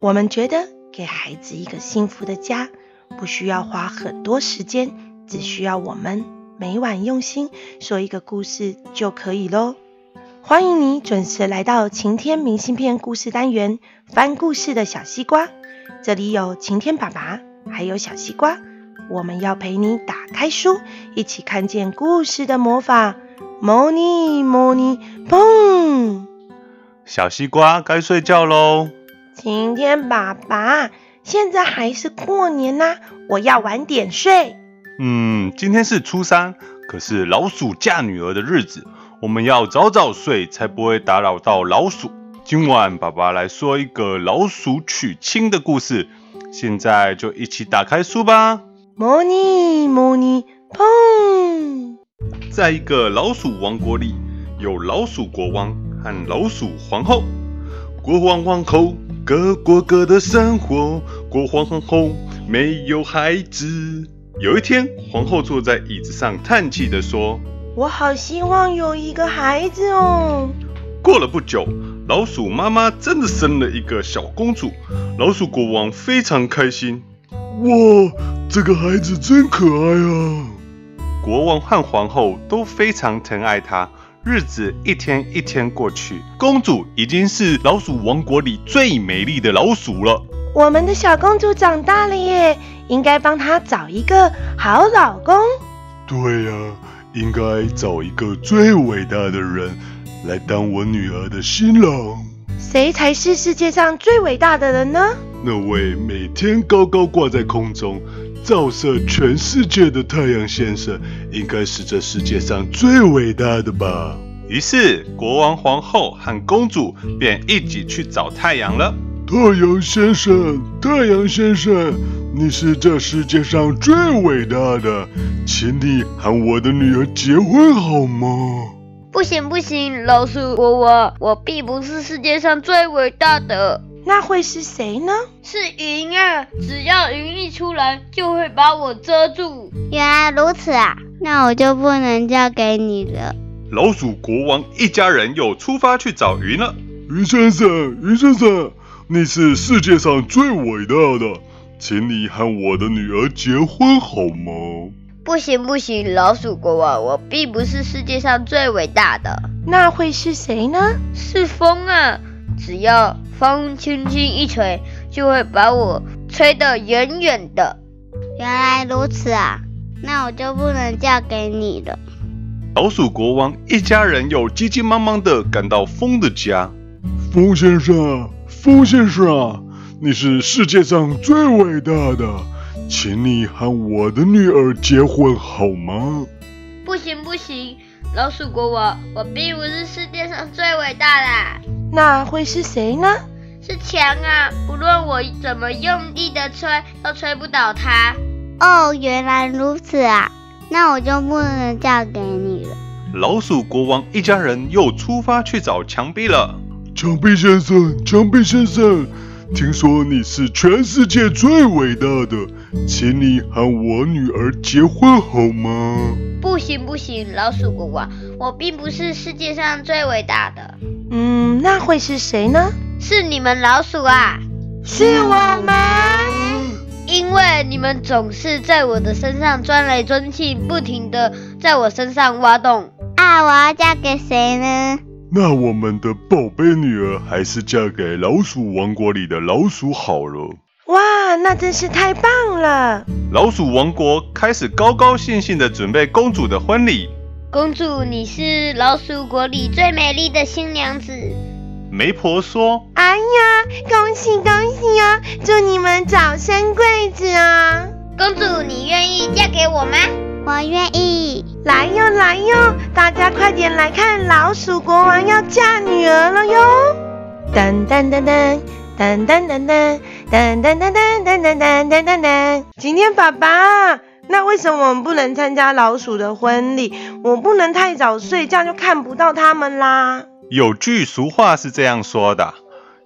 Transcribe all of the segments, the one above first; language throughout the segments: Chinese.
我们觉得给孩子一个幸福的家，不需要花很多时间，只需要我们每晚用心说一个故事就可以喽。欢迎你准时来到晴天明信片故事单元，翻故事的小西瓜。这里有晴天爸爸，还有小西瓜，我们要陪你打开书，一起看见故事的魔法。Morning, morning, boom！，小西瓜该睡觉喽。晴天爸爸，现在还是过年呐，我要晚点睡。嗯，今天是初三，可是老鼠嫁女儿的日子，我们要早早睡，才不会打扰到老鼠。今晚爸爸来说一个老鼠娶亲的故事，现在就一起打开书吧。摩尼摩尼碰，在一个老鼠王国里，有老鼠国王和老鼠皇后。国王王后各过各的生活，国王皇后没有孩子。有一天，皇后坐在椅子上叹气地说：“我好希望有一个孩子哦。”过了不久，老鼠妈妈真的生了一个小公主，老鼠国王非常开心。哇，这个孩子真可爱啊！国王和皇后都非常疼爱她。日子一天一天过去，公主已经是老鼠王国里最美丽的老鼠了。我们的小公主长大了耶，应该帮她找一个好老公。对呀，应该找一个最伟大的人来当我女儿的新郎。谁才是世界上最伟大的人呢？那位每天高高挂在空中，照射全世界的太阳先生，应该是这世界上最伟大的吧。于是，国王、皇后和公主便一起去找太阳了。太阳先生，太阳先生，你是这世界上最伟大的，请你和我的女儿结婚好吗？不行不行，老鼠国王，我并不是世界上最伟大的。那会是谁呢？是云啊！只要云一出来，就会把我遮住。原来如此啊！那我就不能嫁给你了。老鼠国王一家人又出发去找云了。云先生，云先生，你是世界上最伟大的，请你和我的女儿结婚好吗？不行不行，老鼠国王，我并不是世界上最伟大的。那会是谁呢？是风啊！只要风轻轻一吹，就会把我吹得远远的。原来如此啊，那我就不能嫁给你了。老鼠国王一家人又急急忙忙地赶到风的家。风先生，风先生，你是世界上最伟大的，请你和我的女儿结婚好吗？不行不行，老鼠国王，我并不是世界上最伟大的。那会是谁呢？是墙啊！不论我怎么用力的吹，都吹不倒它。哦，原来如此啊！那我就不能嫁给你了。老鼠国王一家人又出发去找墙壁了。墙壁先生，墙壁先生，听说你是全世界最伟大的，请你和我女儿结婚好吗？不行不行，老鼠国王，我并不是世界上最伟大的。嗯，那会是谁呢？是你们老鼠啊！是我们，因为你们总是在我的身上钻来钻去，不停的在我身上挖洞。啊，我要嫁给谁呢？那我们的宝贝女儿还是嫁给老鼠王国里的老鼠好了。哇，那真是太棒了！老鼠王国开始高高兴兴的准备公主的婚礼。公主，你是老鼠国里最美丽的新娘子。媒婆说：“哎呀，恭喜恭喜啊！祝你们早生贵子啊！”公主，你愿意嫁给我吗？我愿意。来哟来哟，大家快点来看，老鼠国王要嫁女儿了哟！噔噔噔噔噔噔噔噔噔噔噔噔噔噔噔噔噔。今天爸爸。那为什么我们不能参加老鼠的婚礼？我不能太早睡，这样就看不到他们啦。有句俗话是这样说的：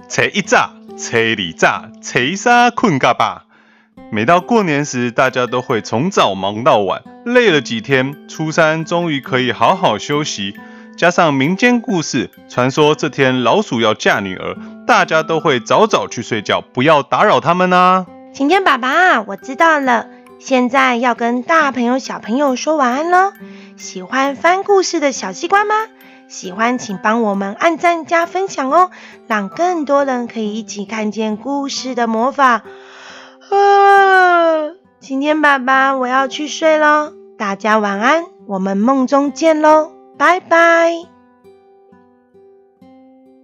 初一早，初二早，初三困嘎巴。每到过年时，大家都会从早忙到晚，累了几天，初三终于可以好好休息。加上民间故事，传说这天老鼠要嫁女儿，大家都会早早去睡觉，不要打扰他们啊。晴天爸爸，我知道了，现在要跟大朋友小朋友说晚安喽。喜欢翻故事的小西瓜吗？喜欢请帮我们按赞加分享哦，让更多人可以一起看见故事的魔法。啊，晴天爸爸，我要去睡喽，大家晚安，我们梦中见喽，拜拜。